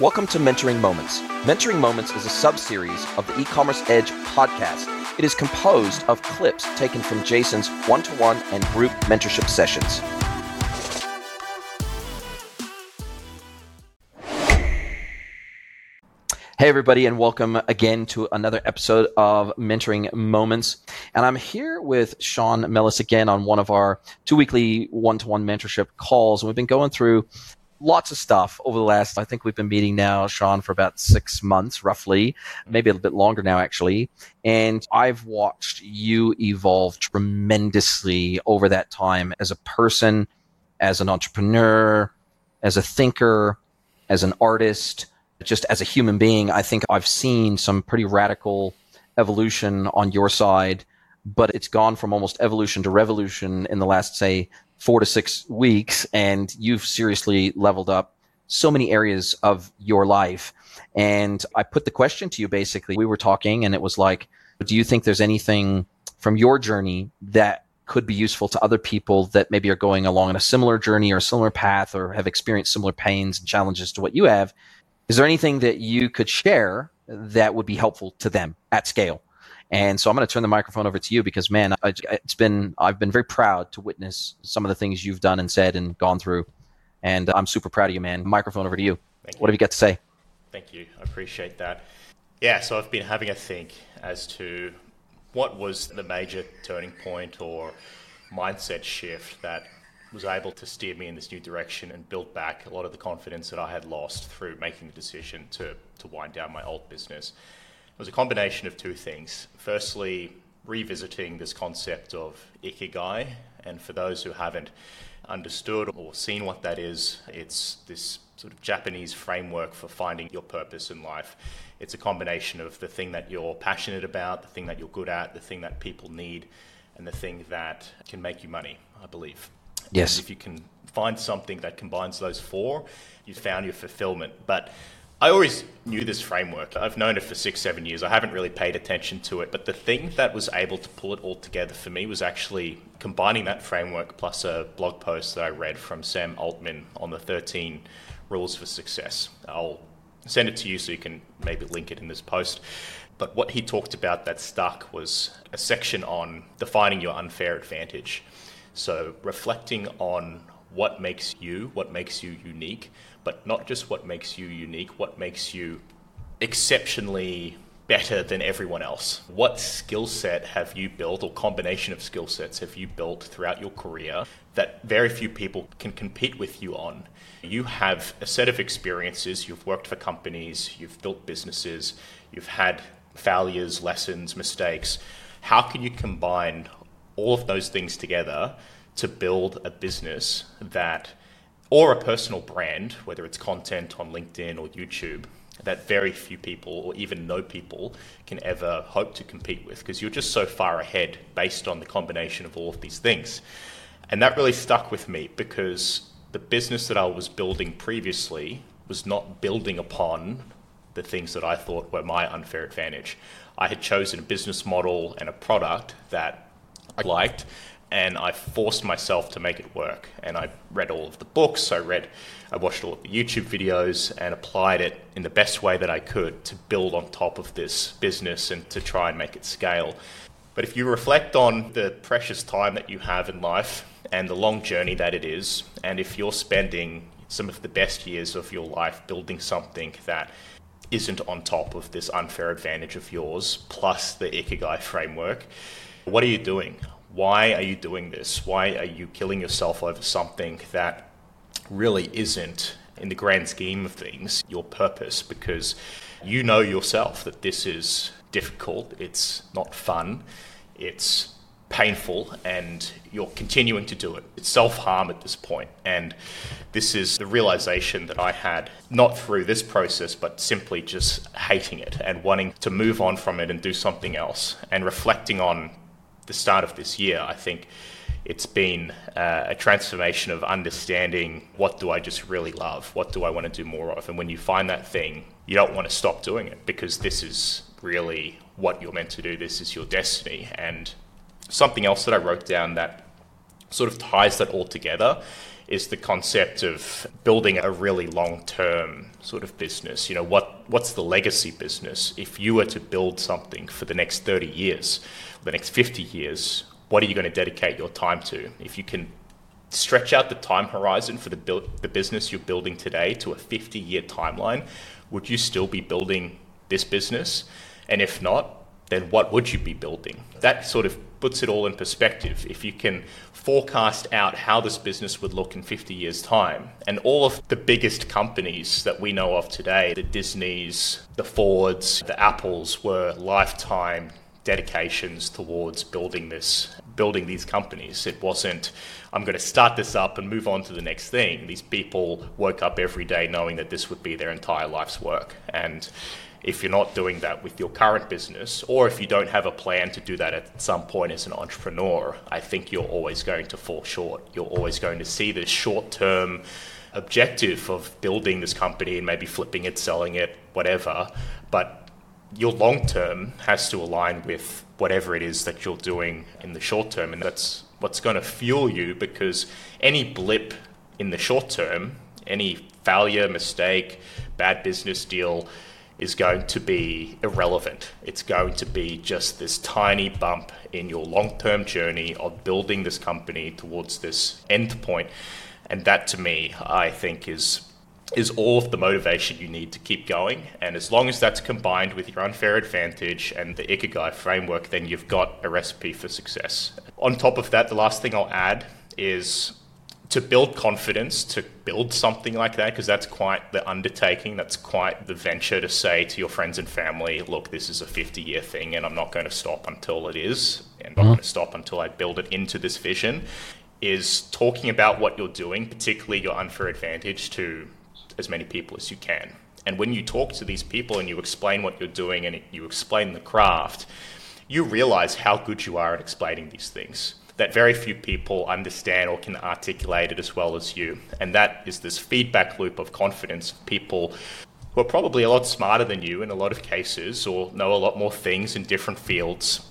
Welcome to Mentoring Moments. Mentoring Moments is a sub-series of the E-commerce Edge podcast. It is composed of clips taken from Jason's one-to-one and group mentorship sessions. Hey, everybody, and welcome again to another episode of Mentoring Moments. And I'm here with Sean Mellis again on one of our two weekly one to one mentorship calls. And we've been going through lots of stuff over the last, I think we've been meeting now, Sean, for about six months roughly, maybe a little bit longer now, actually. And I've watched you evolve tremendously over that time as a person, as an entrepreneur, as a thinker, as an artist just as a human being, I think I've seen some pretty radical evolution on your side, but it's gone from almost evolution to revolution in the last, say, four to six weeks. And you've seriously leveled up so many areas of your life. And I put the question to you basically. We were talking, and it was like, do you think there's anything from your journey that could be useful to other people that maybe are going along on a similar journey or a similar path or have experienced similar pains and challenges to what you have is there anything that you could share that would be helpful to them at scale? And so I'm going to turn the microphone over to you because, man, I, it's been I've been very proud to witness some of the things you've done and said and gone through, and I'm super proud of you, man. Microphone over to you. Thank what have you got to say? Thank you. I appreciate that. Yeah, so I've been having a think as to what was the major turning point or mindset shift that was able to steer me in this new direction and build back a lot of the confidence that I had lost through making the decision to, to wind down my old business. It was a combination of two things. Firstly, revisiting this concept of ikigai, and for those who haven't understood or seen what that is, it's this sort of Japanese framework for finding your purpose in life. It's a combination of the thing that you're passionate about, the thing that you're good at, the thing that people need, and the thing that can make you money, I believe. Yes. And if you can find something that combines those four, you've found your fulfillment. But I always knew this framework. I've known it for six, seven years. I haven't really paid attention to it. But the thing that was able to pull it all together for me was actually combining that framework plus a blog post that I read from Sam Altman on the 13 rules for success. I'll send it to you so you can maybe link it in this post. But what he talked about that stuck was a section on defining your unfair advantage. So reflecting on what makes you, what makes you unique, but not just what makes you unique, what makes you exceptionally better than everyone else. What skill set have you built, or combination of skill sets have you built throughout your career that very few people can compete with you on? You have a set of experiences, you've worked for companies, you've built businesses, you've had failures, lessons, mistakes. How can you combine all of those things together to build a business that, or a personal brand, whether it's content on LinkedIn or YouTube, that very few people or even no people can ever hope to compete with because you're just so far ahead based on the combination of all of these things. And that really stuck with me because the business that I was building previously was not building upon the things that I thought were my unfair advantage. I had chosen a business model and a product that I liked, and I forced myself to make it work. And I read all of the books, I read, I watched all of the YouTube videos, and applied it in the best way that I could to build on top of this business and to try and make it scale. But if you reflect on the precious time that you have in life and the long journey that it is, and if you're spending some of the best years of your life building something that isn't on top of this unfair advantage of yours, plus the Ikigai framework, what are you doing? Why are you doing this? Why are you killing yourself over something that really isn't, in the grand scheme of things, your purpose? Because you know yourself that this is difficult, it's not fun, it's painful, and you're continuing to do it. It's self harm at this point. And this is the realization that I had, not through this process, but simply just hating it and wanting to move on from it and do something else, and reflecting on the start of this year, I think it's been uh, a transformation of understanding what do I just really love? What do I want to do more of? And when you find that thing, you don't want to stop doing it because this is really what you're meant to do. This is your destiny. And something else that I wrote down that sort of ties that all together is the concept of building a really long-term sort of business. You know, what what's the legacy business? If you were to build something for the next 30 years, the next 50 years, what are you going to dedicate your time to? If you can stretch out the time horizon for the the business you're building today to a 50-year timeline, would you still be building this business? And if not, then what would you be building? That sort of puts it all in perspective. If you can forecast out how this business would look in 50 years' time, and all of the biggest companies that we know of today, the Disneys, the Fords, the Apples, were lifetime dedications towards building this building these companies it wasn't i'm going to start this up and move on to the next thing these people woke up every day knowing that this would be their entire life's work and if you're not doing that with your current business, or if you don't have a plan to do that at some point as an entrepreneur, I think you're always going to fall short. You're always going to see this short term objective of building this company and maybe flipping it, selling it, whatever. But your long term has to align with whatever it is that you're doing in the short term. And that's what's going to fuel you because any blip in the short term, any failure, mistake, bad business deal, is going to be irrelevant. It's going to be just this tiny bump in your long term journey of building this company towards this end point. And that to me, I think, is is all of the motivation you need to keep going. And as long as that's combined with your unfair advantage and the Ikigai framework, then you've got a recipe for success. On top of that, the last thing I'll add is to build confidence, to build something like that, because that's quite the undertaking, that's quite the venture to say to your friends and family, look, this is a 50 year thing and I'm not going to stop until it is, and I'm not mm-hmm. going to stop until I build it into this vision, is talking about what you're doing, particularly your unfair advantage, to as many people as you can. And when you talk to these people and you explain what you're doing and you explain the craft, you realize how good you are at explaining these things that very few people understand or can articulate it as well as you. And that is this feedback loop of confidence. People who are probably a lot smarter than you in a lot of cases or know a lot more things in different fields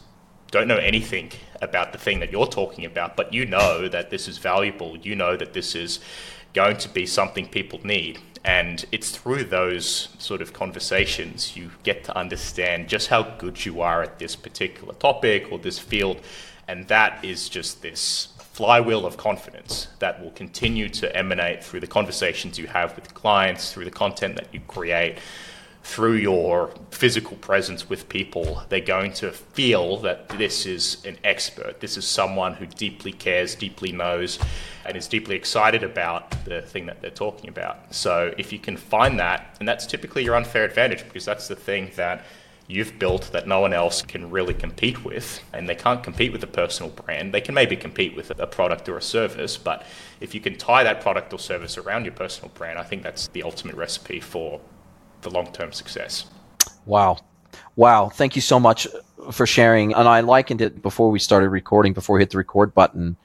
don't know anything about the thing that you're talking about, but you know that this is valuable. You know that this is going to be something people need. And it's through those sort of conversations you get to understand just how good you are at this particular topic or this field and that is just this flywheel of confidence that will continue to emanate through the conversations you have with clients, through the content that you create, through your physical presence with people. They're going to feel that this is an expert. This is someone who deeply cares, deeply knows, and is deeply excited about the thing that they're talking about. So if you can find that, and that's typically your unfair advantage because that's the thing that you've built that no one else can really compete with, and they can't compete with a personal brand. They can maybe compete with a product or a service, but if you can tie that product or service around your personal brand, I think that's the ultimate recipe for the long term success. Wow. Wow. Thank you so much for sharing. And I likened it before we started recording, before we hit the record button.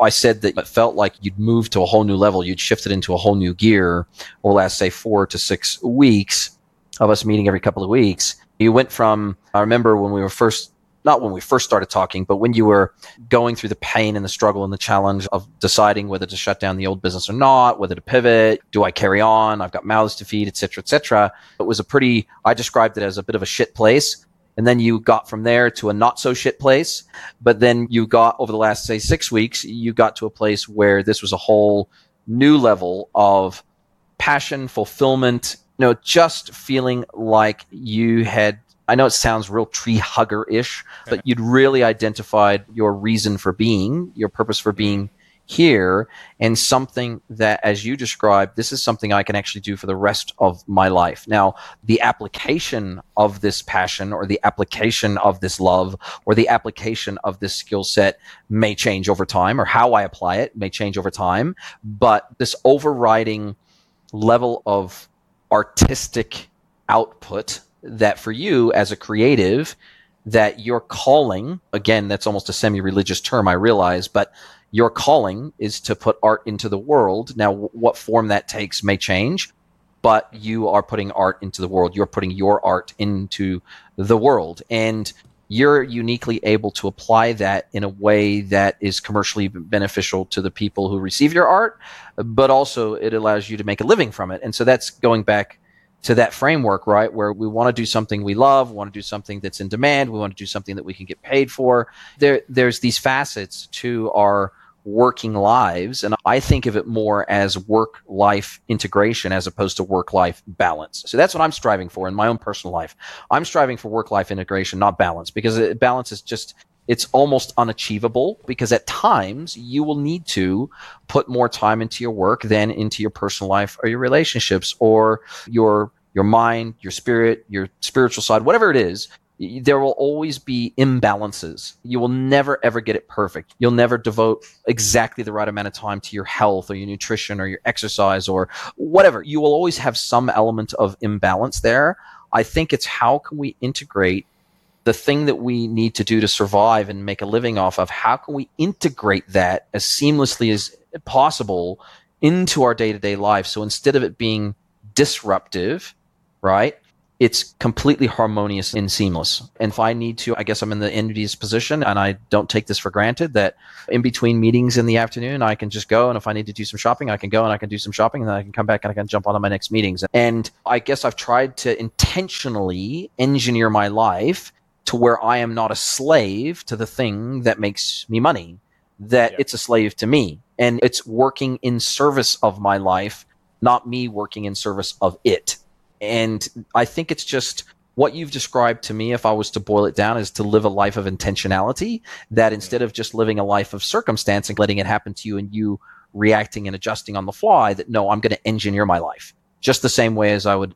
I said that it felt like you'd moved to a whole new level. You'd shifted into a whole new gear over the last, say, four to six weeks of us meeting every couple of weeks. You went from, I remember when we were first, not when we first started talking, but when you were going through the pain and the struggle and the challenge of deciding whether to shut down the old business or not, whether to pivot, do I carry on? I've got mouths to feed, et cetera, et cetera. It was a pretty, I described it as a bit of a shit place. And then you got from there to a not so shit place. But then you got over the last, say, six weeks, you got to a place where this was a whole new level of passion, fulfillment, know, just feeling like you had I know it sounds real tree hugger ish, but you'd really identified your reason for being, your purpose for being here, and something that, as you described, this is something I can actually do for the rest of my life. Now, the application of this passion or the application of this love or the application of this skill set may change over time, or how I apply it may change over time, but this overriding level of artistic output that for you as a creative that your calling again that's almost a semi-religious term i realize but your calling is to put art into the world. Now what form that takes may change but you are putting art into the world. You're putting your art into the world. And you're uniquely able to apply that in a way that is commercially beneficial to the people who receive your art, but also it allows you to make a living from it. And so that's going back to that framework, right? Where we want to do something we love, we want to do something that's in demand, we want to do something that we can get paid for. There, there's these facets to our working lives. And I think of it more as work life integration as opposed to work life balance. So that's what I'm striving for in my own personal life. I'm striving for work life integration, not balance, because balance is just, it's almost unachievable because at times you will need to put more time into your work than into your personal life or your relationships or your your mind, your spirit, your spiritual side, whatever it is, there will always be imbalances. You will never ever get it perfect. You'll never devote exactly the right amount of time to your health or your nutrition or your exercise or whatever. You will always have some element of imbalance there. I think it's how can we integrate the thing that we need to do to survive and make a living off of? How can we integrate that as seamlessly as possible into our day to day life? So instead of it being disruptive, right? It's completely harmonious and seamless. And if I need to, I guess I'm in the envious position and I don't take this for granted that in between meetings in the afternoon, I can just go. And if I need to do some shopping, I can go and I can do some shopping and then I can come back and I can jump on to my next meetings. And I guess I've tried to intentionally engineer my life to where I am not a slave to the thing that makes me money, that yeah. it's a slave to me. And it's working in service of my life, not me working in service of it and I think it's just what you've described to me, if I was to boil it down, is to live a life of intentionality. That instead of just living a life of circumstance and letting it happen to you and you reacting and adjusting on the fly, that no, I'm going to engineer my life. Just the same way as I would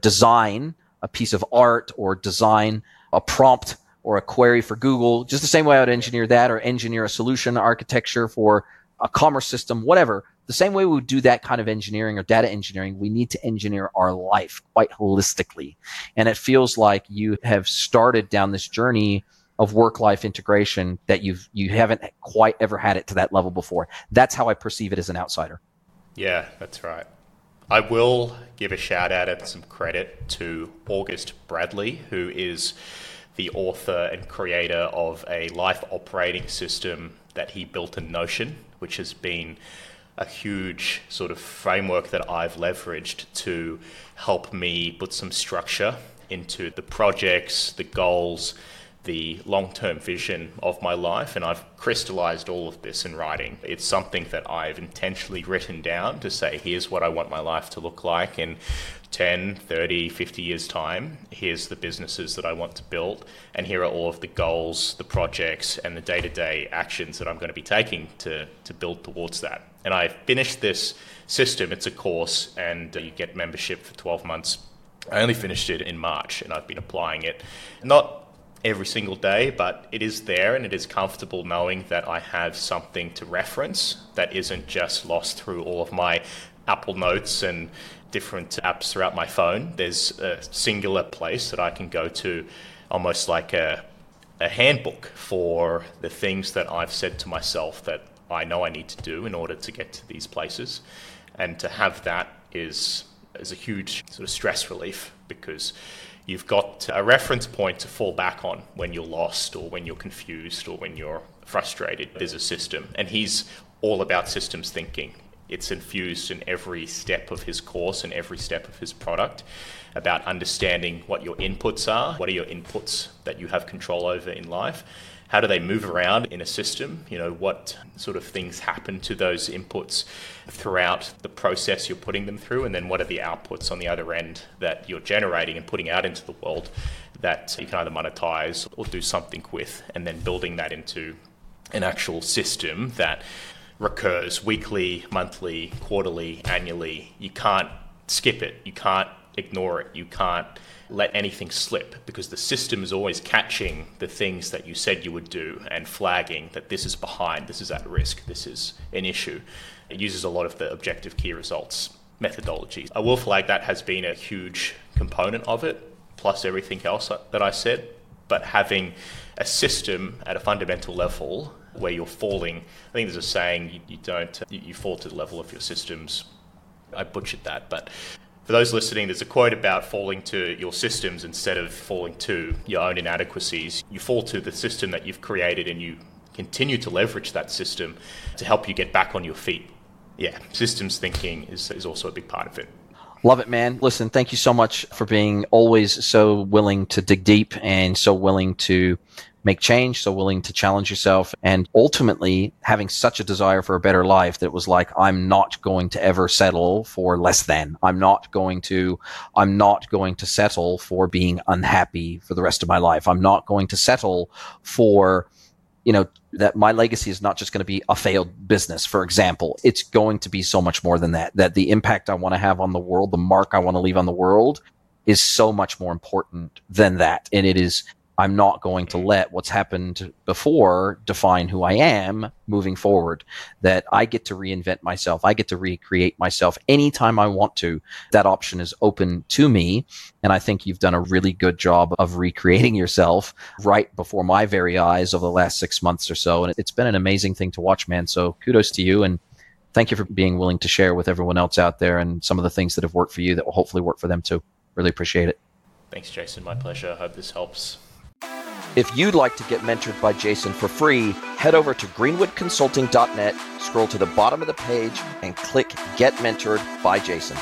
design a piece of art or design a prompt or a query for Google, just the same way I would engineer that or engineer a solution architecture for a commerce system, whatever the same way we would do that kind of engineering or data engineering, we need to engineer our life quite holistically. And it feels like you have started down this journey of work life integration that you've you haven't quite ever had it to that level before. That's how I perceive it as an outsider. Yeah, that's right. I will give a shout out and some credit to August Bradley, who is the author and creator of a life operating system that he built in Notion, which has been a huge sort of framework that I've leveraged to help me put some structure into the projects, the goals, the long term vision of my life. And I've crystallized all of this in writing. It's something that I've intentionally written down to say, here's what I want my life to look like in 10, 30, 50 years' time. Here's the businesses that I want to build. And here are all of the goals, the projects, and the day to day actions that I'm going to be taking to, to build towards that. And I finished this system. It's a course, and uh, you get membership for 12 months. I only finished it in March, and I've been applying it. Not every single day, but it is there and it is comfortable knowing that I have something to reference that isn't just lost through all of my Apple Notes and different apps throughout my phone. There's a singular place that I can go to, almost like a, a handbook for the things that I've said to myself that I know I need to do in order to get to these places. And to have that is, is a huge sort of stress relief because you've got a reference point to fall back on when you're lost or when you're confused or when you're frustrated. There's a system, and he's all about systems thinking. It's infused in every step of his course and every step of his product about understanding what your inputs are, what are your inputs that you have control over in life, how do they move around in a system? You know, what sort of things happen to those inputs throughout the process you're putting them through, and then what are the outputs on the other end that you're generating and putting out into the world that you can either monetize or do something with, and then building that into an actual system that recurs weekly, monthly, quarterly, annually. You can't skip it. You can't ignore it. You can't let anything slip because the system is always catching the things that you said you would do and flagging that this is behind, this is at risk, this is an issue. It uses a lot of the objective key results methodology. A will flag that has been a huge component of it, plus everything else that I said. But having a system at a fundamental level where you're falling, I think there's a saying you, don't, you fall to the level of your systems. I butchered that, but For those listening, there's a quote about falling to your systems instead of falling to your own inadequacies. You fall to the system that you've created and you continue to leverage that system to help you get back on your feet. Yeah, systems thinking is, is also a big part of it. Love it, man. Listen, thank you so much for being always so willing to dig deep and so willing to make change, so willing to challenge yourself, and ultimately having such a desire for a better life that was like, I'm not going to ever settle for less than. I'm not going to, I'm not going to settle for being unhappy for the rest of my life. I'm not going to settle for, you know, that my legacy is not just going to be a failed business, for example. It's going to be so much more than that. That the impact I want to have on the world, the mark I want to leave on the world is so much more important than that. And it is, I'm not going to mm. let what's happened before define who I am moving forward. That I get to reinvent myself. I get to recreate myself anytime I want to. That option is open to me. And I think you've done a really good job of recreating yourself right before my very eyes over the last six months or so. And it's been an amazing thing to watch, man. So kudos to you. And thank you for being willing to share with everyone else out there and some of the things that have worked for you that will hopefully work for them too. Really appreciate it. Thanks, Jason. My pleasure. I hope this helps. If you'd like to get mentored by Jason for free, head over to greenwoodconsulting.net, scroll to the bottom of the page, and click Get Mentored by Jason.